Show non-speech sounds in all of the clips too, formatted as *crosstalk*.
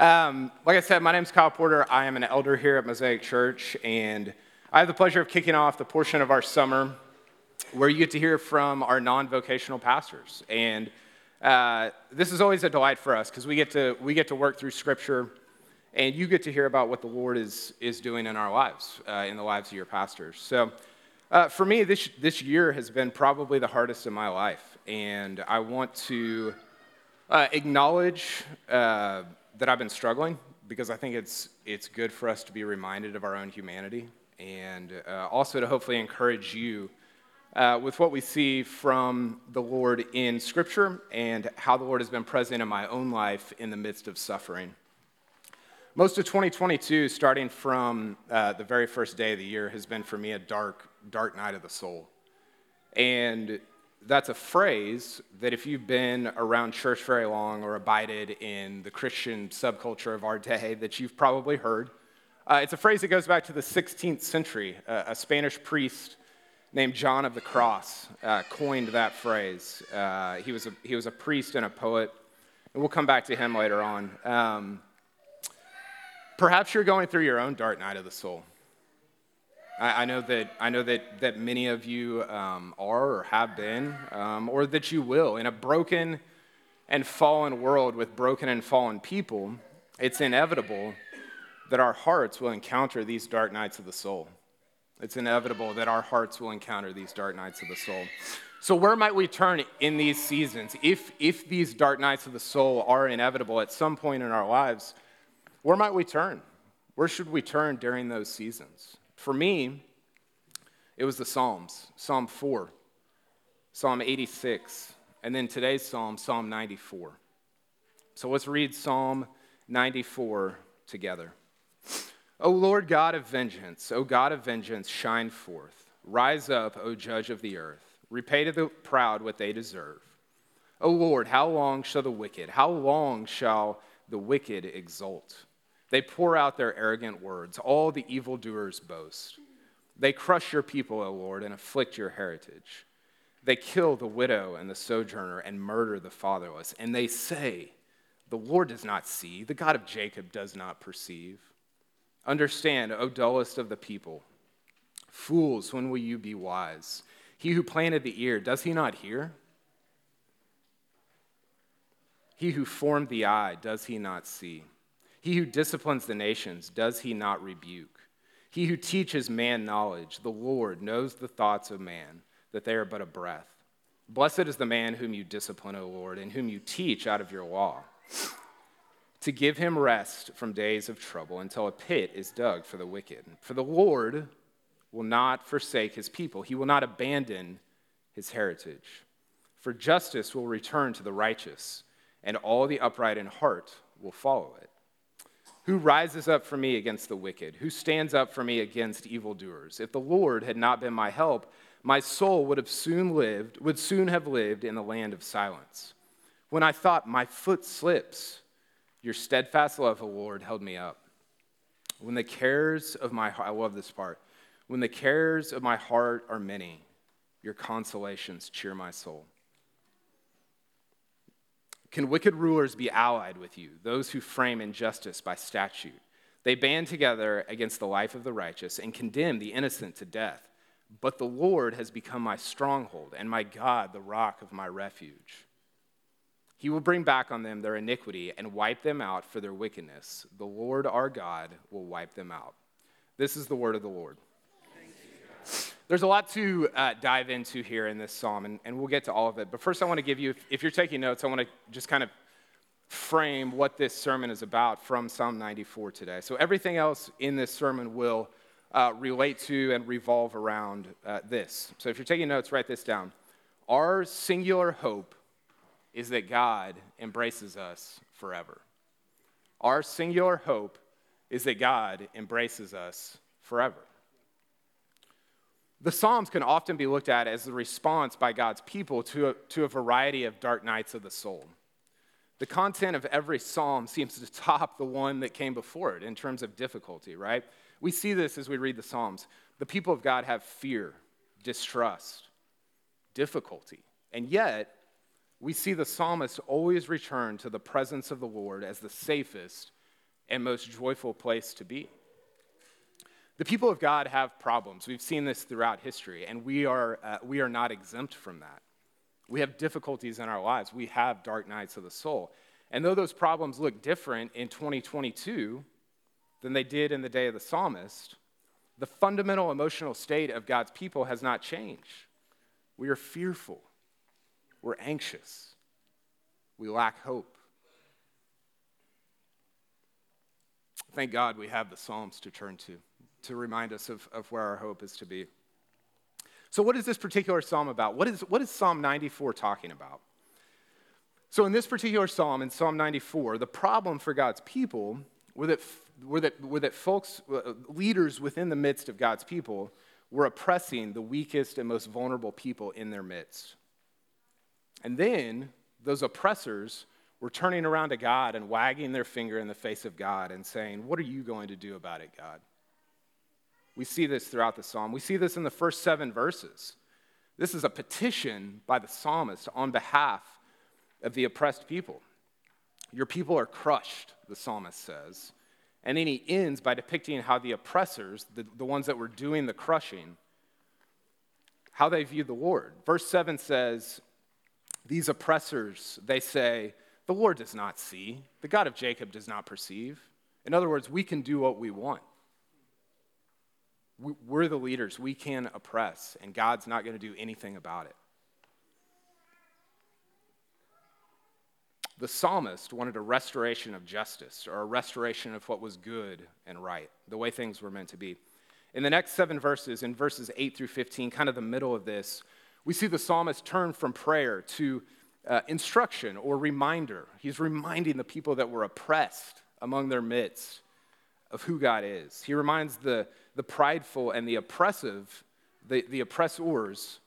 Um, like I said, my name is Kyle Porter. I am an elder here at Mosaic Church, and I have the pleasure of kicking off the portion of our summer where you get to hear from our non vocational pastors. And uh, this is always a delight for us because we, get to, we get to work through Scripture, and you get to hear about what the Lord is, is doing in our lives, uh, in the lives of your pastors. So, uh, for me, this, this year has been probably the hardest in my life, and I want to uh, acknowledge uh, that I've been struggling because I think it's, it's good for us to be reminded of our own humanity and uh, also to hopefully encourage you uh, with what we see from the Lord in Scripture and how the Lord has been present in my own life in the midst of suffering. Most of 2022, starting from uh, the very first day of the year, has been for me a dark, dark night of the soul. And that's a phrase that if you've been around church very long or abided in the Christian subculture of our day, that you've probably heard. Uh, it's a phrase that goes back to the 16th century. Uh, a Spanish priest named John of the Cross uh, coined that phrase. Uh, he, was a, he was a priest and a poet, and we'll come back to him later on. Um, perhaps you're going through your own dark night of the soul. I, I know that, I know that, that many of you um, are or have been, um, or that you will. In a broken and fallen world with broken and fallen people, it's inevitable that our hearts will encounter these dark nights of the soul. It's inevitable that our hearts will encounter these dark nights of the soul. So, where might we turn in these seasons? If, if these dark nights of the soul are inevitable at some point in our lives, where might we turn? Where should we turn during those seasons? For me, it was the Psalms Psalm 4, Psalm 86, and then today's Psalm, Psalm 94. So let's read Psalm 94 together. O Lord God of vengeance, O God of vengeance, shine forth. Rise up, O judge of the earth. Repay to the proud what they deserve. O Lord, how long shall the wicked, how long shall the wicked exult? They pour out their arrogant words. All the evildoers boast. They crush your people, O Lord, and afflict your heritage. They kill the widow and the sojourner and murder the fatherless. And they say, The Lord does not see, the God of Jacob does not perceive. Understand, O dullest of the people. Fools, when will you be wise? He who planted the ear, does he not hear? He who formed the eye, does he not see? He who disciplines the nations, does he not rebuke? He who teaches man knowledge, the Lord, knows the thoughts of man, that they are but a breath. Blessed is the man whom you discipline, O Lord, and whom you teach out of your law, to give him rest from days of trouble until a pit is dug for the wicked. For the Lord will not forsake his people, he will not abandon his heritage. For justice will return to the righteous, and all the upright in heart will follow it. Who rises up for me against the wicked? Who stands up for me against evildoers? If the Lord had not been my help, my soul would have soon lived, would soon have lived in the land of silence. When I thought my foot slips, your steadfast love, O Lord, held me up. When the cares of my I love this part. When the cares of my heart are many, your consolations cheer my soul. Can wicked rulers be allied with you, those who frame injustice by statute? They band together against the life of the righteous and condemn the innocent to death. But the Lord has become my stronghold and my God, the rock of my refuge. He will bring back on them their iniquity and wipe them out for their wickedness. The Lord our God will wipe them out. This is the word of the Lord. There's a lot to uh, dive into here in this psalm, and, and we'll get to all of it. But first, I want to give you, if, if you're taking notes, I want to just kind of frame what this sermon is about from Psalm 94 today. So, everything else in this sermon will uh, relate to and revolve around uh, this. So, if you're taking notes, write this down. Our singular hope is that God embraces us forever. Our singular hope is that God embraces us forever. The Psalms can often be looked at as the response by God's people to a, to a variety of dark nights of the soul. The content of every psalm seems to top the one that came before it in terms of difficulty, right? We see this as we read the Psalms. The people of God have fear, distrust, difficulty. And yet, we see the psalmist always return to the presence of the Lord as the safest and most joyful place to be. The people of God have problems. We've seen this throughout history, and we are, uh, we are not exempt from that. We have difficulties in our lives. We have dark nights of the soul. And though those problems look different in 2022 than they did in the day of the psalmist, the fundamental emotional state of God's people has not changed. We are fearful, we're anxious, we lack hope. Thank God we have the Psalms to turn to, to remind us of, of where our hope is to be. So, what is this particular psalm about? What is, what is Psalm 94 talking about? So, in this particular psalm, in Psalm 94, the problem for God's people were that, were that, were that folks, uh, leaders within the midst of God's people, were oppressing the weakest and most vulnerable people in their midst. And then those oppressors were turning around to God and wagging their finger in the face of God and saying, What are you going to do about it, God? We see this throughout the psalm. We see this in the first seven verses. This is a petition by the psalmist on behalf of the oppressed people. Your people are crushed, the psalmist says. And then he ends by depicting how the oppressors, the, the ones that were doing the crushing, how they viewed the Lord. Verse 7 says, These oppressors, they say, the Lord does not see, the God of Jacob does not perceive. In other words, we can do what we want. We're the leaders, we can oppress, and God's not going to do anything about it. The psalmist wanted a restoration of justice or a restoration of what was good and right, the way things were meant to be. In the next seven verses, in verses 8 through 15, kind of the middle of this, we see the psalmist turn from prayer to uh, instruction or reminder. He's reminding the people that were oppressed among their midst of who God is. He reminds the, the prideful and the oppressive, the, the oppressors,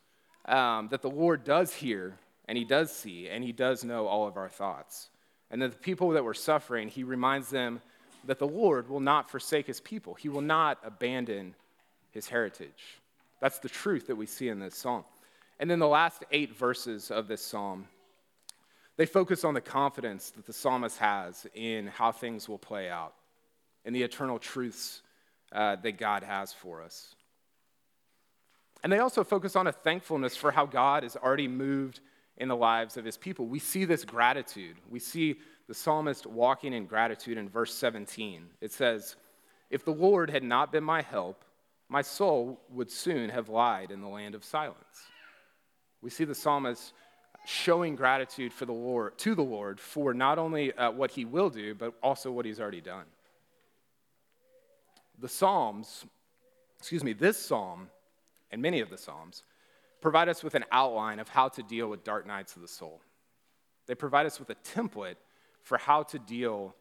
um, that the Lord does hear and he does see and he does know all of our thoughts. And that the people that were suffering, he reminds them that the Lord will not forsake his people, he will not abandon his heritage. That's the truth that we see in this psalm. And then the last eight verses of this psalm, they focus on the confidence that the psalmist has in how things will play out, in the eternal truths uh, that God has for us. And they also focus on a thankfulness for how God has already moved in the lives of his people. We see this gratitude. We see the psalmist walking in gratitude in verse 17. It says, If the Lord had not been my help, my soul would soon have lied in the land of silence. We see the psalmist showing gratitude for the Lord, to the Lord for not only uh, what he will do, but also what he's already done. The Psalms, excuse me, this psalm and many of the Psalms provide us with an outline of how to deal with dark nights of the soul. They provide us with a template for how to deal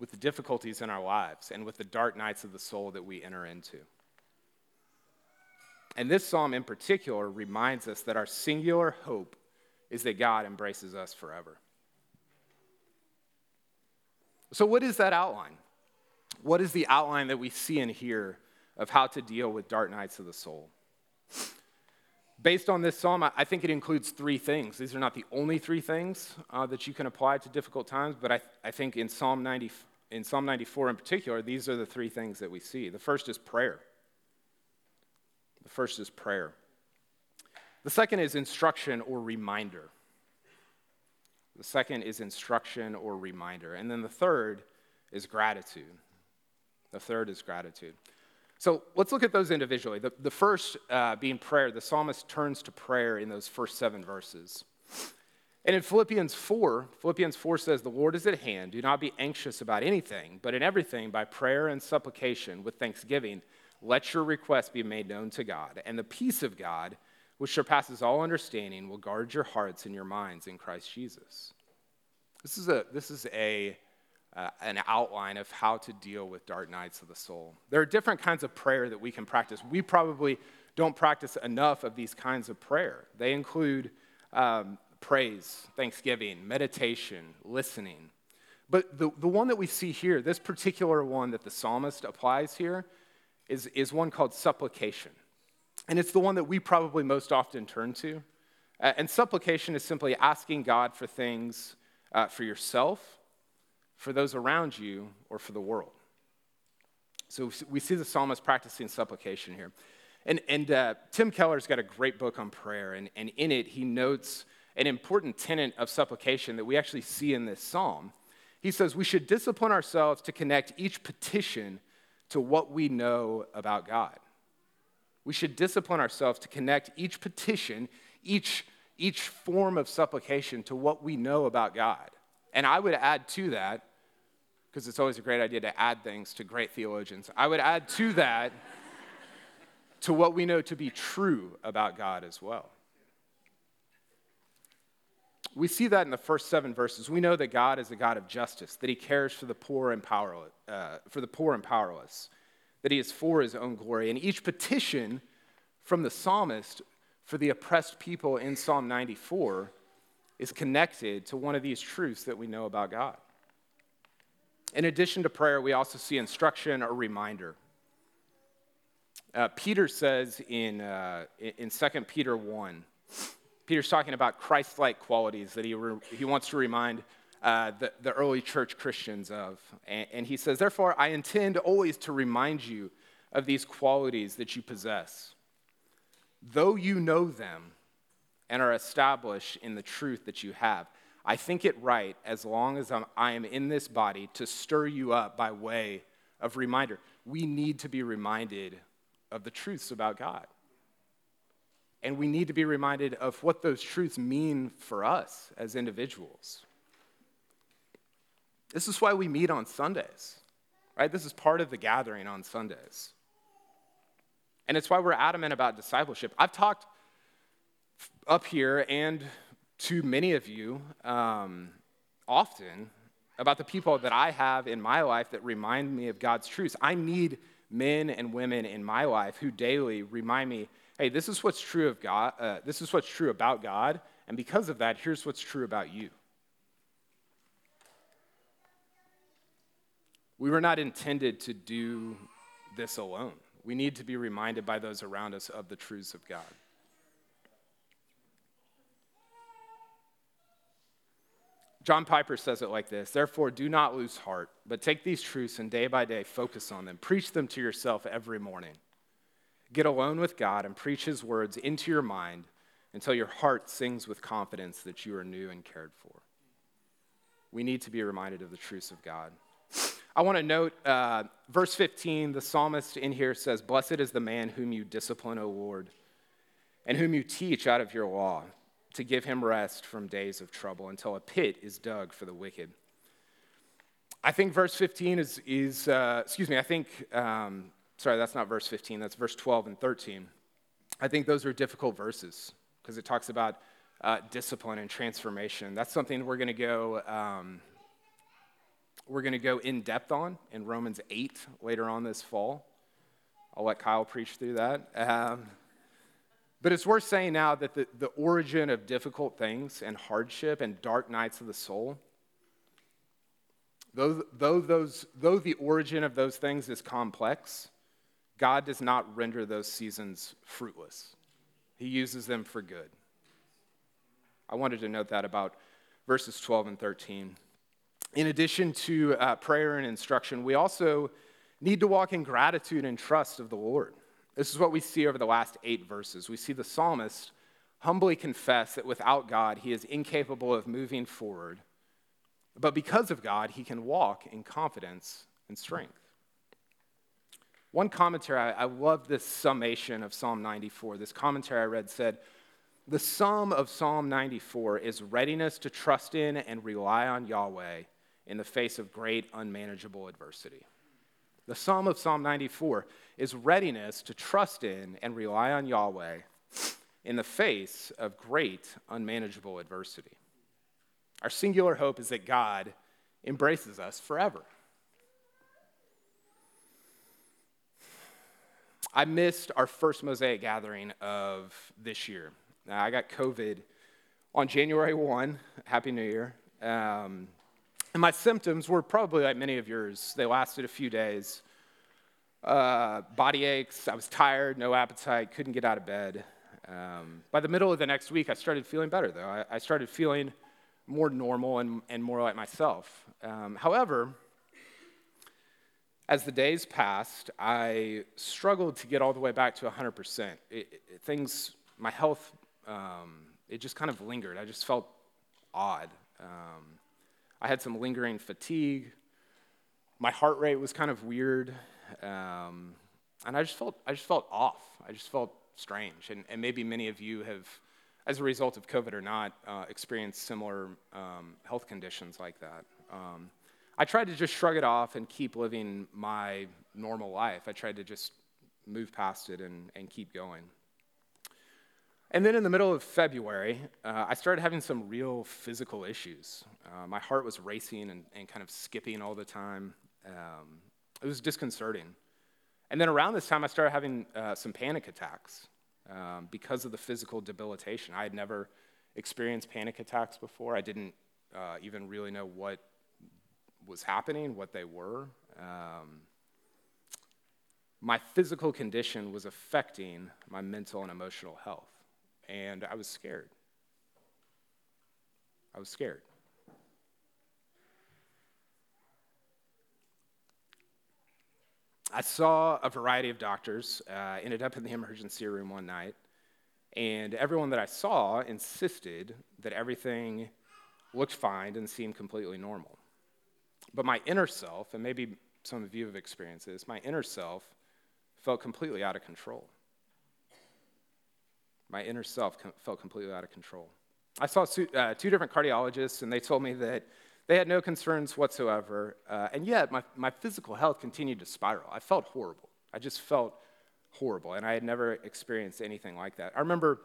with the difficulties in our lives and with the dark nights of the soul that we enter into. And this psalm in particular reminds us that our singular hope is that God embraces us forever. So, what is that outline? What is the outline that we see in here of how to deal with dark nights of the soul? Based on this psalm, I think it includes three things. These are not the only three things uh, that you can apply to difficult times, but I, I think in Psalm, 90, in Psalm 94 in particular, these are the three things that we see. The first is prayer. The first is prayer. The second is instruction or reminder. The second is instruction or reminder. And then the third is gratitude. The third is gratitude. So let's look at those individually. The, the first uh, being prayer, the psalmist turns to prayer in those first seven verses. And in Philippians 4, Philippians 4 says, The Lord is at hand. Do not be anxious about anything, but in everything, by prayer and supplication, with thanksgiving, let your requests be made known to God. And the peace of God, which surpasses all understanding, will guard your hearts and your minds in Christ Jesus. This is a, this is a uh, an outline of how to deal with dark nights of the soul. There are different kinds of prayer that we can practice. We probably don't practice enough of these kinds of prayer. They include um, praise, thanksgiving, meditation, listening. But the, the one that we see here, this particular one that the psalmist applies here, is, is one called supplication. And it's the one that we probably most often turn to. Uh, and supplication is simply asking God for things uh, for yourself for those around you, or for the world. So we see the psalmist practicing supplication here. And, and uh, Tim Keller's got a great book on prayer, and, and in it, he notes an important tenet of supplication that we actually see in this psalm. He says we should discipline ourselves to connect each petition to what we know about God. We should discipline ourselves to connect each petition, each, each form of supplication to what we know about God. And I would add to that, because it's always a great idea to add things to great theologians, I would add to that to what we know to be true about God as well. We see that in the first seven verses. We know that God is a God of justice, that He cares for the poor and powerless, uh, for the poor and powerless, that He is for His own glory. And each petition from the psalmist for the oppressed people in Psalm 94 is connected to one of these truths that we know about God. In addition to prayer, we also see instruction or reminder. Uh, Peter says in, uh, in 2 Peter 1, Peter's talking about Christ like qualities that he, re- he wants to remind uh, the, the early church Christians of. And, and he says, Therefore, I intend always to remind you of these qualities that you possess. Though you know them and are established in the truth that you have, I think it right, as long as I'm, I am in this body, to stir you up by way of reminder. We need to be reminded of the truths about God. And we need to be reminded of what those truths mean for us as individuals. This is why we meet on Sundays, right? This is part of the gathering on Sundays. And it's why we're adamant about discipleship. I've talked up here and to many of you um, often about the people that I have in my life that remind me of God's truths. I need men and women in my life who daily remind me hey, this is what's true of God, uh, this is what's true about God, and because of that, here's what's true about you. We were not intended to do this alone. We need to be reminded by those around us of the truths of God. John Piper says it like this Therefore, do not lose heart, but take these truths and day by day focus on them. Preach them to yourself every morning. Get alone with God and preach his words into your mind until your heart sings with confidence that you are new and cared for. We need to be reminded of the truths of God. I want to note uh, verse 15, the psalmist in here says, Blessed is the man whom you discipline, O Lord, and whom you teach out of your law to give him rest from days of trouble until a pit is dug for the wicked. I think verse 15 is, is uh, excuse me, I think, um, sorry, that's not verse 15, that's verse 12 and 13. I think those are difficult verses because it talks about uh, discipline and transformation. That's something we're going to go. Um, we're going to go in depth on in Romans 8 later on this fall. I'll let Kyle preach through that. Um, but it's worth saying now that the, the origin of difficult things and hardship and dark nights of the soul, though, though, those, though the origin of those things is complex, God does not render those seasons fruitless. He uses them for good. I wanted to note that about verses 12 and 13. In addition to uh, prayer and instruction, we also need to walk in gratitude and trust of the Lord. This is what we see over the last eight verses. We see the psalmist humbly confess that without God, he is incapable of moving forward. But because of God, he can walk in confidence and strength. One commentary, I, I love this summation of Psalm 94. This commentary I read said, The sum of Psalm 94 is readiness to trust in and rely on Yahweh in the face of great unmanageable adversity. The psalm of Psalm 94 is readiness to trust in and rely on Yahweh in the face of great unmanageable adversity. Our singular hope is that God embraces us forever. I missed our first Mosaic gathering of this year. I got COVID on January 1. Happy New Year. Um, and my symptoms were probably like many of yours. They lasted a few days. Uh, body aches, I was tired, no appetite, couldn't get out of bed. Um, by the middle of the next week, I started feeling better, though. I, I started feeling more normal and, and more like myself. Um, however, as the days passed, I struggled to get all the way back to 100%. It, it, things, my health, um, it just kind of lingered. I just felt odd. Um, I had some lingering fatigue. My heart rate was kind of weird. Um, and I just felt, I just felt off. I just felt strange. And, and maybe many of you have, as a result of COVID or not, uh, experienced similar um, health conditions like that. Um, I tried to just shrug it off and keep living my normal life. I tried to just move past it and, and keep going. And then in the middle of February, uh, I started having some real physical issues. Uh, my heart was racing and, and, kind of skipping all the time. Um, it was disconcerting. And then around this time, I started having uh, some panic attacks um, because of the physical debilitation. I had never experienced panic attacks before. I didn't uh, even really know what was happening, what they were. Um, my physical condition was affecting my mental and emotional health, and I was scared. I was scared. I saw a variety of doctors, uh, ended up in the emergency room one night, and everyone that I saw insisted that everything looked fine and seemed completely normal. But my inner self, and maybe some of you have experienced this, my inner self felt completely out of control. My inner self felt completely out of control. I saw uh, two different cardiologists, and they told me that they had no concerns whatsoever. Uh, and yet, my, my physical health continued to spiral. I felt horrible. I just felt horrible, and I had never experienced anything like that. I remember,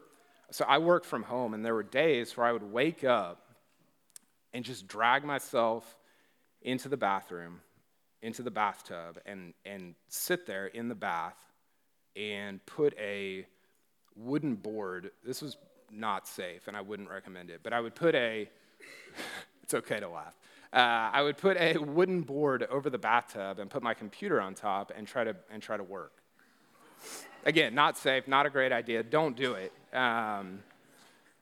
so I worked from home, and there were days where I would wake up and just drag myself into the bathroom, into the bathtub, and, and sit there in the bath and put a wooden board. This was not safe, and I wouldn't recommend it, but I would put a, *laughs* it's okay to laugh. Uh, I would put a wooden board over the bathtub and put my computer on top and try to, and try to work. Again, not safe, not a great idea. Don't do it. Um,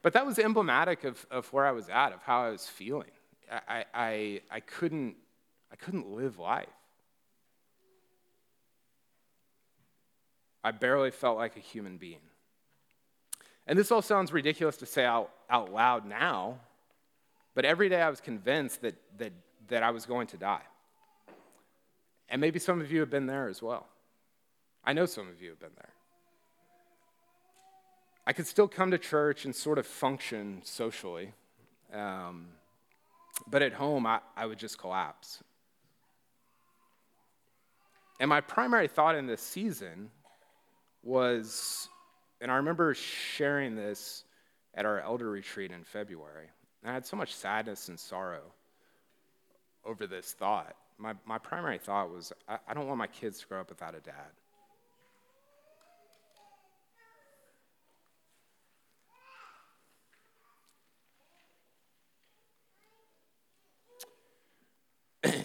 but that was emblematic of, of where I was at, of how I was feeling. I, I, I, couldn't, I couldn't live life. I barely felt like a human being. And this all sounds ridiculous to say out, out loud now, but every day I was convinced that, that, that I was going to die. And maybe some of you have been there as well. I know some of you have been there. I could still come to church and sort of function socially. Um, but at home, I, I would just collapse. And my primary thought in this season was, and I remember sharing this at our elder retreat in February. And I had so much sadness and sorrow over this thought. My, my primary thought was, I, I don't want my kids to grow up without a dad.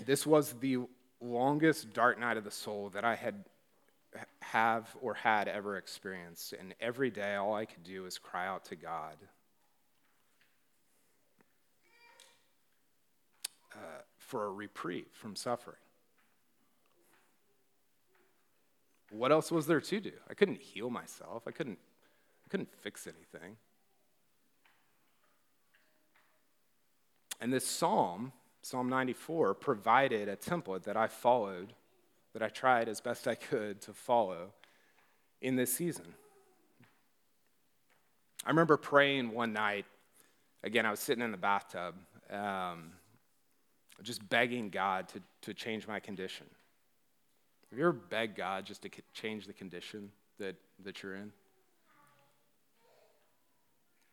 *clears throat* this was the longest dark night of the soul that I had have or had ever experienced. And every day, all I could do was cry out to God. Uh, for a reprieve from suffering. What else was there to do? I couldn't heal myself. I couldn't, I couldn't fix anything. And this psalm Psalm 94 provided a template that I followed, that I tried as best I could to follow in this season. I remember praying one night. Again, I was sitting in the bathtub, um, just begging God to, to change my condition. Have you ever begged God just to change the condition that, that you're in?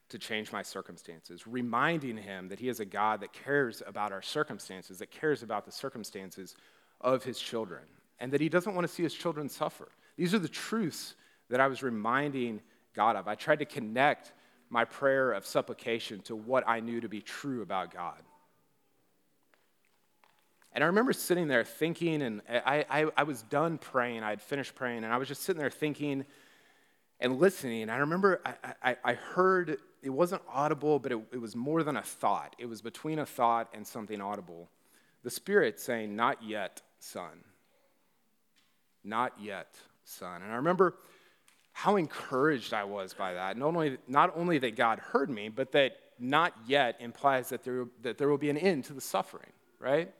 to change my circumstances, reminding him that he is a God that cares about our circumstances, that cares about the circumstances of his children, and that he doesn't want to see his children suffer. These are the truths that I was reminding God of. I tried to connect my prayer of supplication to what I knew to be true about God. And I remember sitting there thinking, and I, I, I was done praying. I had finished praying, and I was just sitting there thinking and listening. And I remember I, I, I heard it wasn't audible, but it, it was more than a thought. It was between a thought and something audible. The Spirit saying, Not yet, son. Not yet, son. And I remember how encouraged I was by that. Not only, not only that God heard me, but that not yet implies that there, that there will be an end to the suffering, right?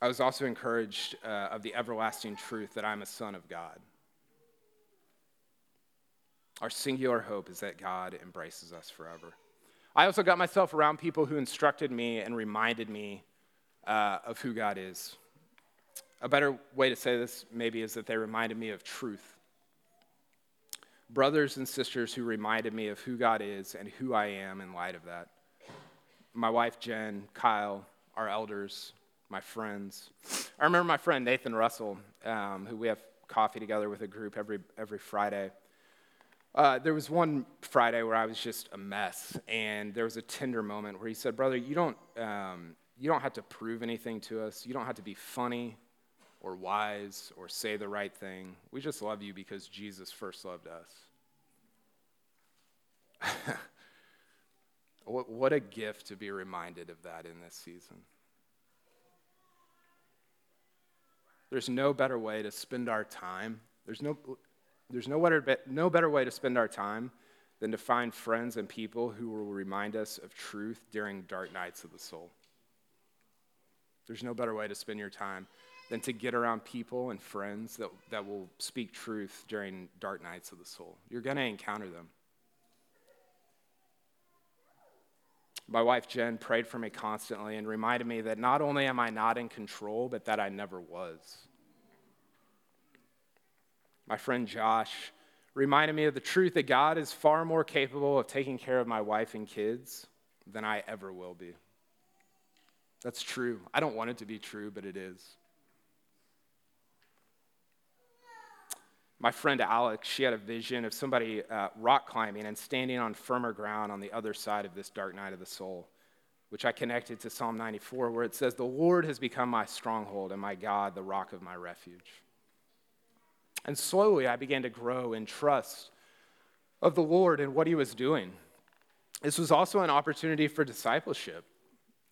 I was also encouraged uh, of the everlasting truth that I'm a son of God. Our singular hope is that God embraces us forever. I also got myself around people who instructed me and reminded me uh, of who God is. A better way to say this, maybe, is that they reminded me of truth. Brothers and sisters who reminded me of who God is and who I am in light of that. My wife, Jen, Kyle, our elders, my friends. I remember my friend Nathan Russell, um, who we have coffee together with a group every, every Friday. Uh, there was one Friday where I was just a mess, and there was a tender moment where he said, Brother, you don't, um, you don't have to prove anything to us. You don't have to be funny or wise or say the right thing. We just love you because Jesus first loved us. *laughs* what, what a gift to be reminded of that in this season. There's no better way to spend our time. There's no, there's no better, no better way to spend our time than to find friends and people who will remind us of truth during dark nights of the soul. There's no better way to spend your time than to get around people and friends that, that will speak truth during dark nights of the soul. You're going to encounter them. My wife Jen prayed for me constantly and reminded me that not only am I not in control, but that I never was. My friend Josh reminded me of the truth that God is far more capable of taking care of my wife and kids than I ever will be. That's true. I don't want it to be true, but it is. my friend Alex, she had a vision of somebody uh, rock climbing and standing on firmer ground on the other side of this dark night of the soul, which I connected to Psalm 94, where it says, The Lord has become my stronghold and my God, the rock of my refuge. And slowly I began to grow in trust of the Lord and what he was doing. This was also an opportunity for discipleship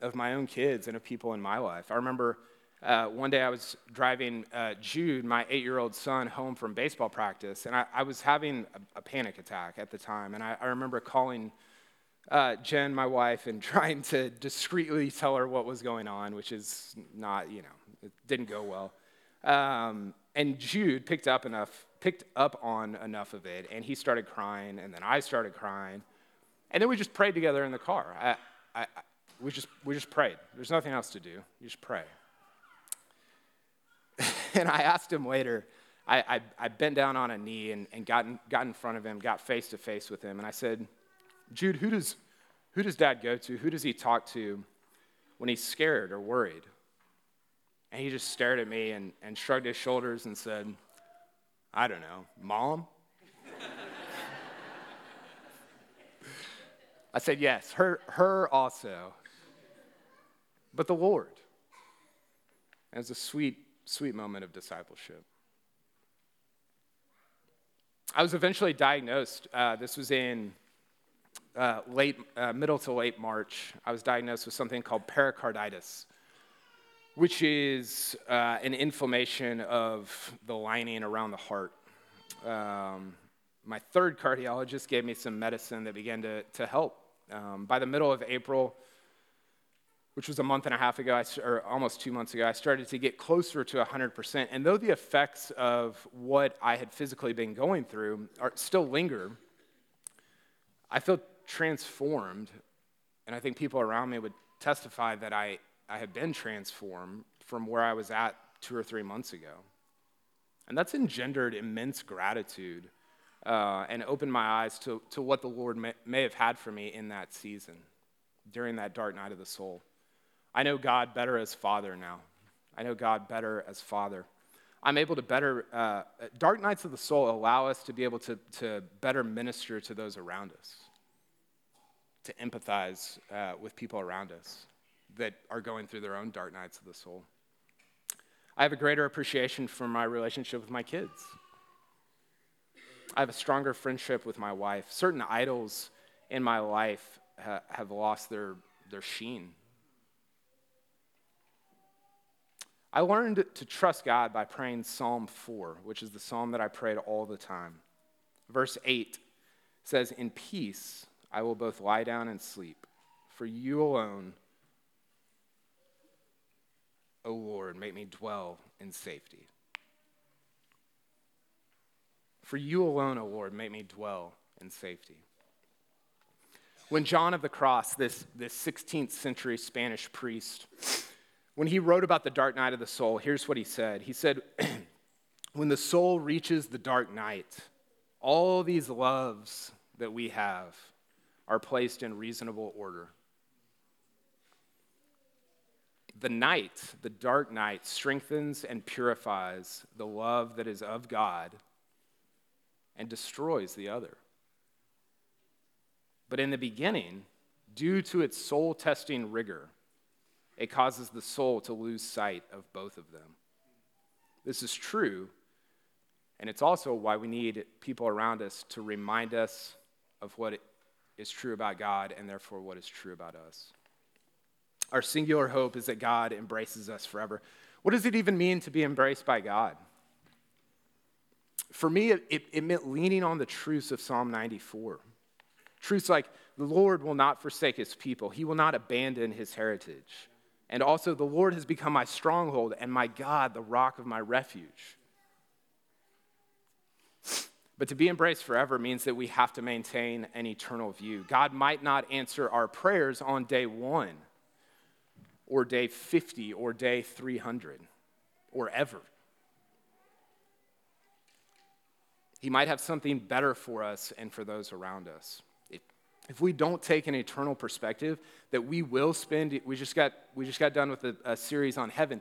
of my own kids and of people in my life. I remember uh, one day I was driving uh, Jude, my eight year old son, home from baseball practice, and I, I was having a, a, panic attack at the time. And I, I remember calling uh, Jen, my wife, and *laughs* trying to discreetly tell her what was going on, which is not, you know, it didn't go well. Um, and Jude picked up enough, picked up on enough of it, and he started crying, and then I started crying, and then we just prayed together in the car. I, I, we just we just prayed. There's nothing else to do. You just pray. *laughs* and I asked him later, I, I, I, bent down on a knee and, and got, in, got in front of him, got face to face with him, and I said, Jude, who does, who does dad go to? Who does he talk to when he's scared or worried? And he just stared at me and, and shrugged his shoulders and said, I don't know, mom? *laughs* I said, yes, her, her also. But the Lord. As a sweet sweet moment of discipleship. I was eventually diagnosed. Uh, this was in uh, late, uh, middle to late March. I was diagnosed with something called pericarditis, which is uh, an inflammation of the lining around the heart. Um, my third cardiologist gave me some medicine that began to, to help. Um, by the middle of April, which was a month and a half ago, or almost two months ago, I started to get closer to 100%. And though the effects of what I had physically been going through are, still linger, I feel transformed. And I think people around me would testify that I, I have been transformed from where I was at two or three months ago. And that's engendered immense gratitude uh, and opened my eyes to, to what the Lord may, may have had for me in that season, during that dark night of the soul. I know God better as Father now. I know God better as Father. I'm able to better, uh, dark nights of the soul allow us to be able to, to better minister to those around us, to empathize uh, with people around us that are going through their own dark nights of the soul. I have a greater appreciation for my relationship with my kids. I have a stronger friendship with my wife. Certain idols in my life ha- have lost their, their sheen. I learned to trust God by praying Psalm 4, which is the psalm that I prayed all the time. Verse 8 says, In peace I will both lie down and sleep, for you alone, O Lord, make me dwell in safety. For you alone, O Lord, make me dwell in safety. When John of the Cross, this, this 16th century Spanish priest, when he wrote about the dark night of the soul, here's what he said. He said, *clears throat* When the soul reaches the dark night, all these loves that we have are placed in reasonable order. The night, the dark night, strengthens and purifies the love that is of God and destroys the other. But in the beginning, due to its soul testing rigor, it causes the soul to lose sight of both of them. This is true, and it's also why we need people around us to remind us of what is true about God and therefore what is true about us. Our singular hope is that God embraces us forever. What does it even mean to be embraced by God? For me, it, it, meant leaning on the truths of Psalm 94. Truths like, the Lord will not forsake his people, he will not abandon his heritage. And also, the Lord has become my stronghold and my God, the rock of my refuge. But to be embraced forever means that we have to maintain an eternal view. God might not answer our prayers on day one, or day 50, or day 300, or ever. He might have something better for us and for those around us if we don't take an eternal perspective that we will spend we just got we just got done with a, a, series on heaven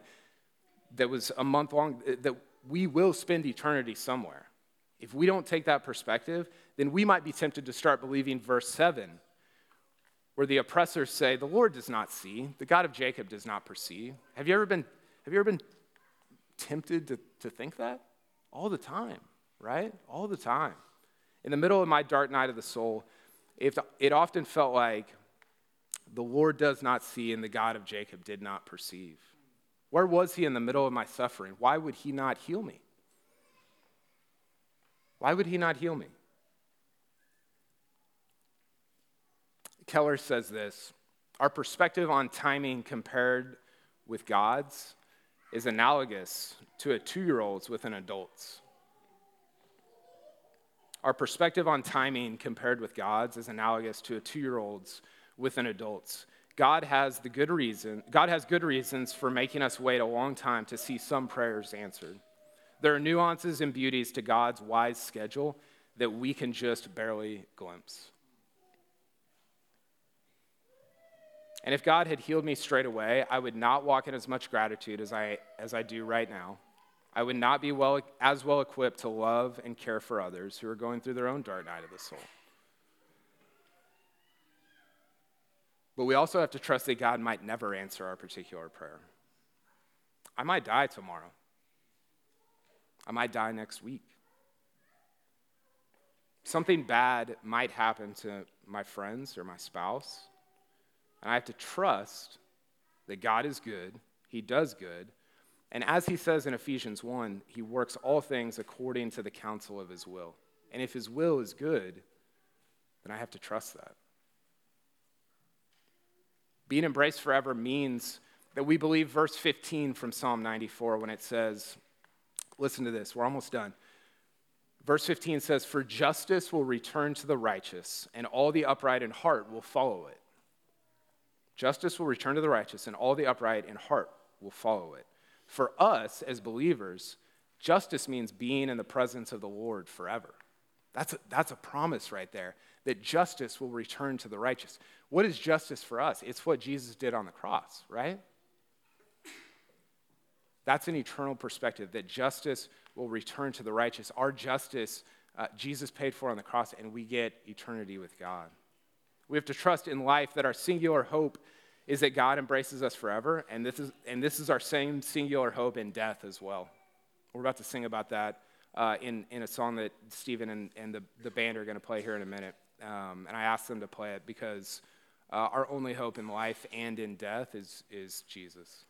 that was a month long that we will spend eternity somewhere. If we don't take that perspective then we might be tempted to start believing verse 7 where the oppressors say the lord does not see the god of jacob does not perceive. Have you ever been have you ever been tempted to, to think that? All the time right? All the time. In the middle of my dark night of the soul it often felt like the Lord does not see and the God of Jacob did not perceive. Where was he in the middle of my suffering? Why would he not heal me? Why would he not heal me? Keller says this Our perspective on timing compared with God's is analogous to a two year old's with an adult's. Our perspective on timing compared with God's is analogous to a two year old's with an adult's. God has the good reason, God has good reasons for making us wait a long time to see some prayers answered. There are nuances and beauties to God's wise schedule that we can just barely glimpse. And if God had healed me straight away, I would not walk in as much gratitude as I, as I do right now. I would not be well, as well equipped to love and care for others who are going through their own dark night of the soul. But we also have to trust that God might never answer our particular prayer. I might die tomorrow. I might die next week. Something bad might happen to my friends or my spouse. And I have to trust that God is good, He does good, and as he says in Ephesians 1, he works all things according to the counsel of his will. And if his will is good, then I have to trust that. Being embraced forever means that we believe verse 15 from Psalm 94 when it says, listen to this, we're almost done. Verse 15 says, For justice will return to the righteous, and all the upright in heart will follow it. Justice will return to the righteous, and all the upright in heart will follow it. For us as believers, justice means being in the presence of the Lord forever. That's a, that's a promise right there that justice will return to the righteous. What is justice for us? It's what Jesus did on the cross, right? That's an eternal perspective that justice will return to the righteous. Our justice, uh, Jesus paid for on the cross, and we get eternity with God. We have to trust in life that our singular hope is that God embraces us forever, and this is, and this is our same singular hope in death as well. We're about to sing about that uh, in, in a song that Stephen and, and the, the band are going to play here in a minute. Um, and I asked them to play it because uh, our only hope in life and in death is, is Jesus.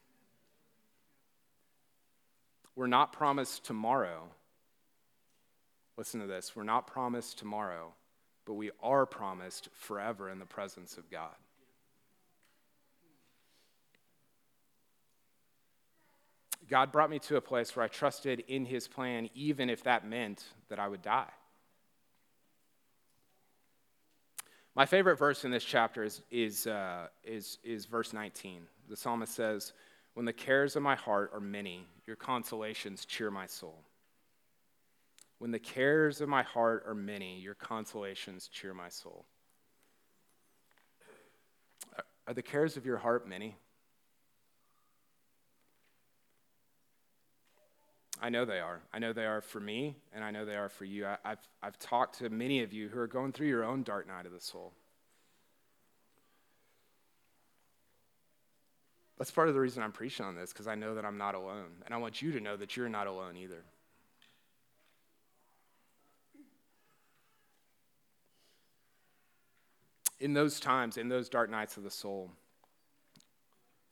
We're not promised tomorrow. Listen to this. We're not promised tomorrow, but we are promised forever in the presence of God. God brought me to a place where I trusted in his plan, even if that meant that I would die. My favorite verse in this chapter is, is, uh, is, is verse 19. The psalmist says, When the cares of my heart are many, your consolations cheer my soul. When the cares of my heart are many, your consolations cheer my soul. Are the cares of your heart many? I know they are. I know they are for me, and I know they are for you. I, have I've talked to many of you who are going through your own dark night of the soul. That's part of the reason I'm preaching on this, because I know that I'm not alone. And I want you to know that you're not alone either. In those times, in those dark nights of the soul,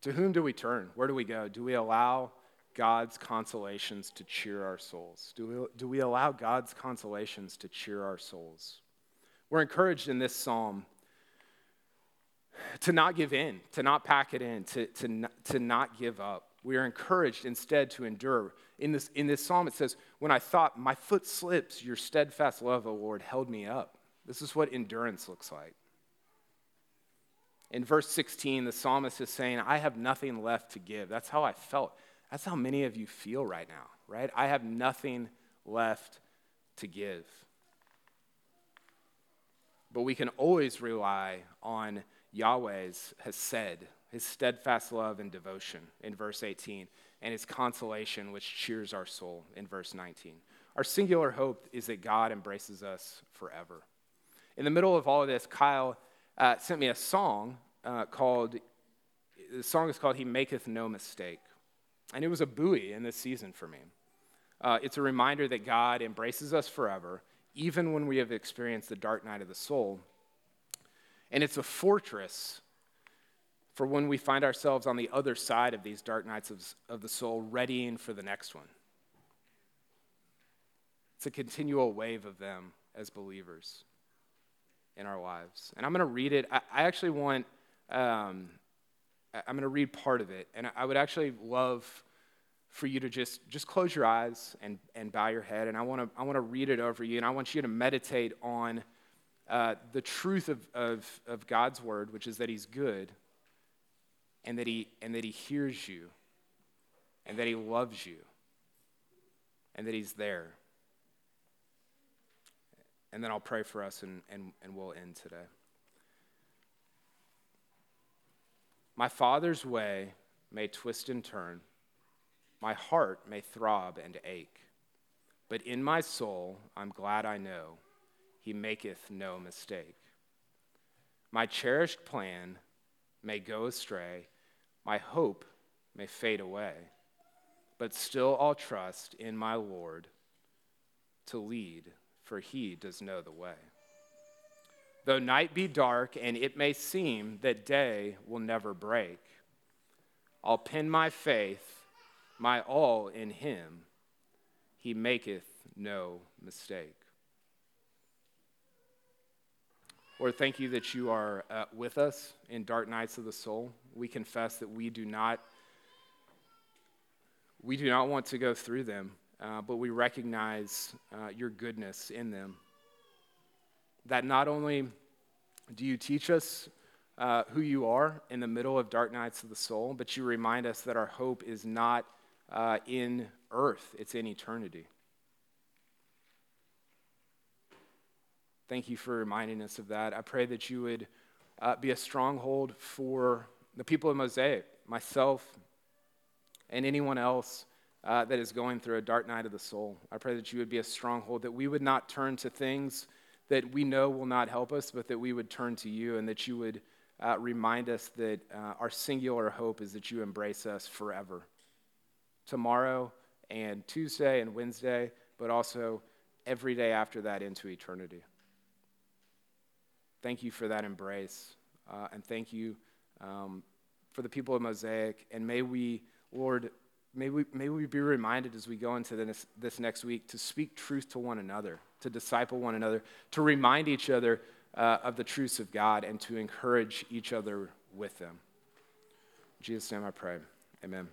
to whom do we turn? Where do we go? Do we allow God's consolations to cheer our souls? Do we, do we allow God's consolations to cheer our souls? We're encouraged in this psalm to not give in, to not pack it in, to, to, to not give up. We are encouraged instead to endure. In this, in this psalm, it says, When I thought my foot slips, your steadfast love, O Lord, held me up. This is what endurance looks like. In verse 16, the psalmist is saying, I have nothing left to give. That's how I felt. That's how many of you feel right now, right? I have nothing left to give. But we can always rely on Yahweh's hesed, his steadfast love and devotion in verse 18, and his consolation, which cheers our soul in verse 19. Our singular hope is that God embraces us forever. In the middle of all of this, Kyle uh, sent me a song uh, called, the song is called He Maketh No Mistake. And it was a buoy in this season for me. Uh, it's a reminder that God embraces us forever, even when we have experienced the dark night of the soul. And it's a fortress for when we find ourselves on the other side of these dark nights of, of the soul, readying for the next one. It's a continual wave of them as believers in our lives. And I'm going to read it. I, I actually want um, I'm going to read part of it, and I would actually love for you to just, just close your eyes and, and bow your head, and I want to I want to read it over you, and I want you to meditate on uh, the truth of, of, of God's word, which is that He's good, and that He and that He hears you, and that He loves you, and that He's there. And then I'll pray for us, and, and, and we'll end today. My Father's way may twist and turn, my heart may throb and ache, but in my soul I'm glad I know he maketh no mistake. My cherished plan may go astray, my hope may fade away, but still I'll trust in my Lord to lead, for he does know the way. Though night be dark and it may seem that day will never break, I'll pin my faith, my all in him. He maketh no mistake. Lord, thank you that you are uh, with us in dark nights of the soul. We confess that we do not we do not want to go through them, uh, but we recognize uh, your goodness in them that not only do you teach us uh, who you are in the middle of dark nights of the soul, but you remind us that our hope is not uh, in earth, it's in eternity. Thank you for reminding us of that. I pray that you would uh, be a stronghold for the people of Mosaic, myself, and anyone else uh, that is going through a dark night of the soul. I pray that you would be a stronghold, that we would not turn to things that we know will not help us, but that we would turn to you and that you would uh, remind us that uh, our singular hope is that you embrace us forever. Tomorrow and Tuesday and Wednesday, but also every day after that into eternity. Thank you for that embrace. Uh, and thank you um, for the people of Mosaic. And may we, Lord, may we, may we be reminded as we go into this, this next week to speak truth to one another, to disciple one another, to remind each other uh, of the truths of God, and to encourage each other with them. In Jesus' name I pray. Amen.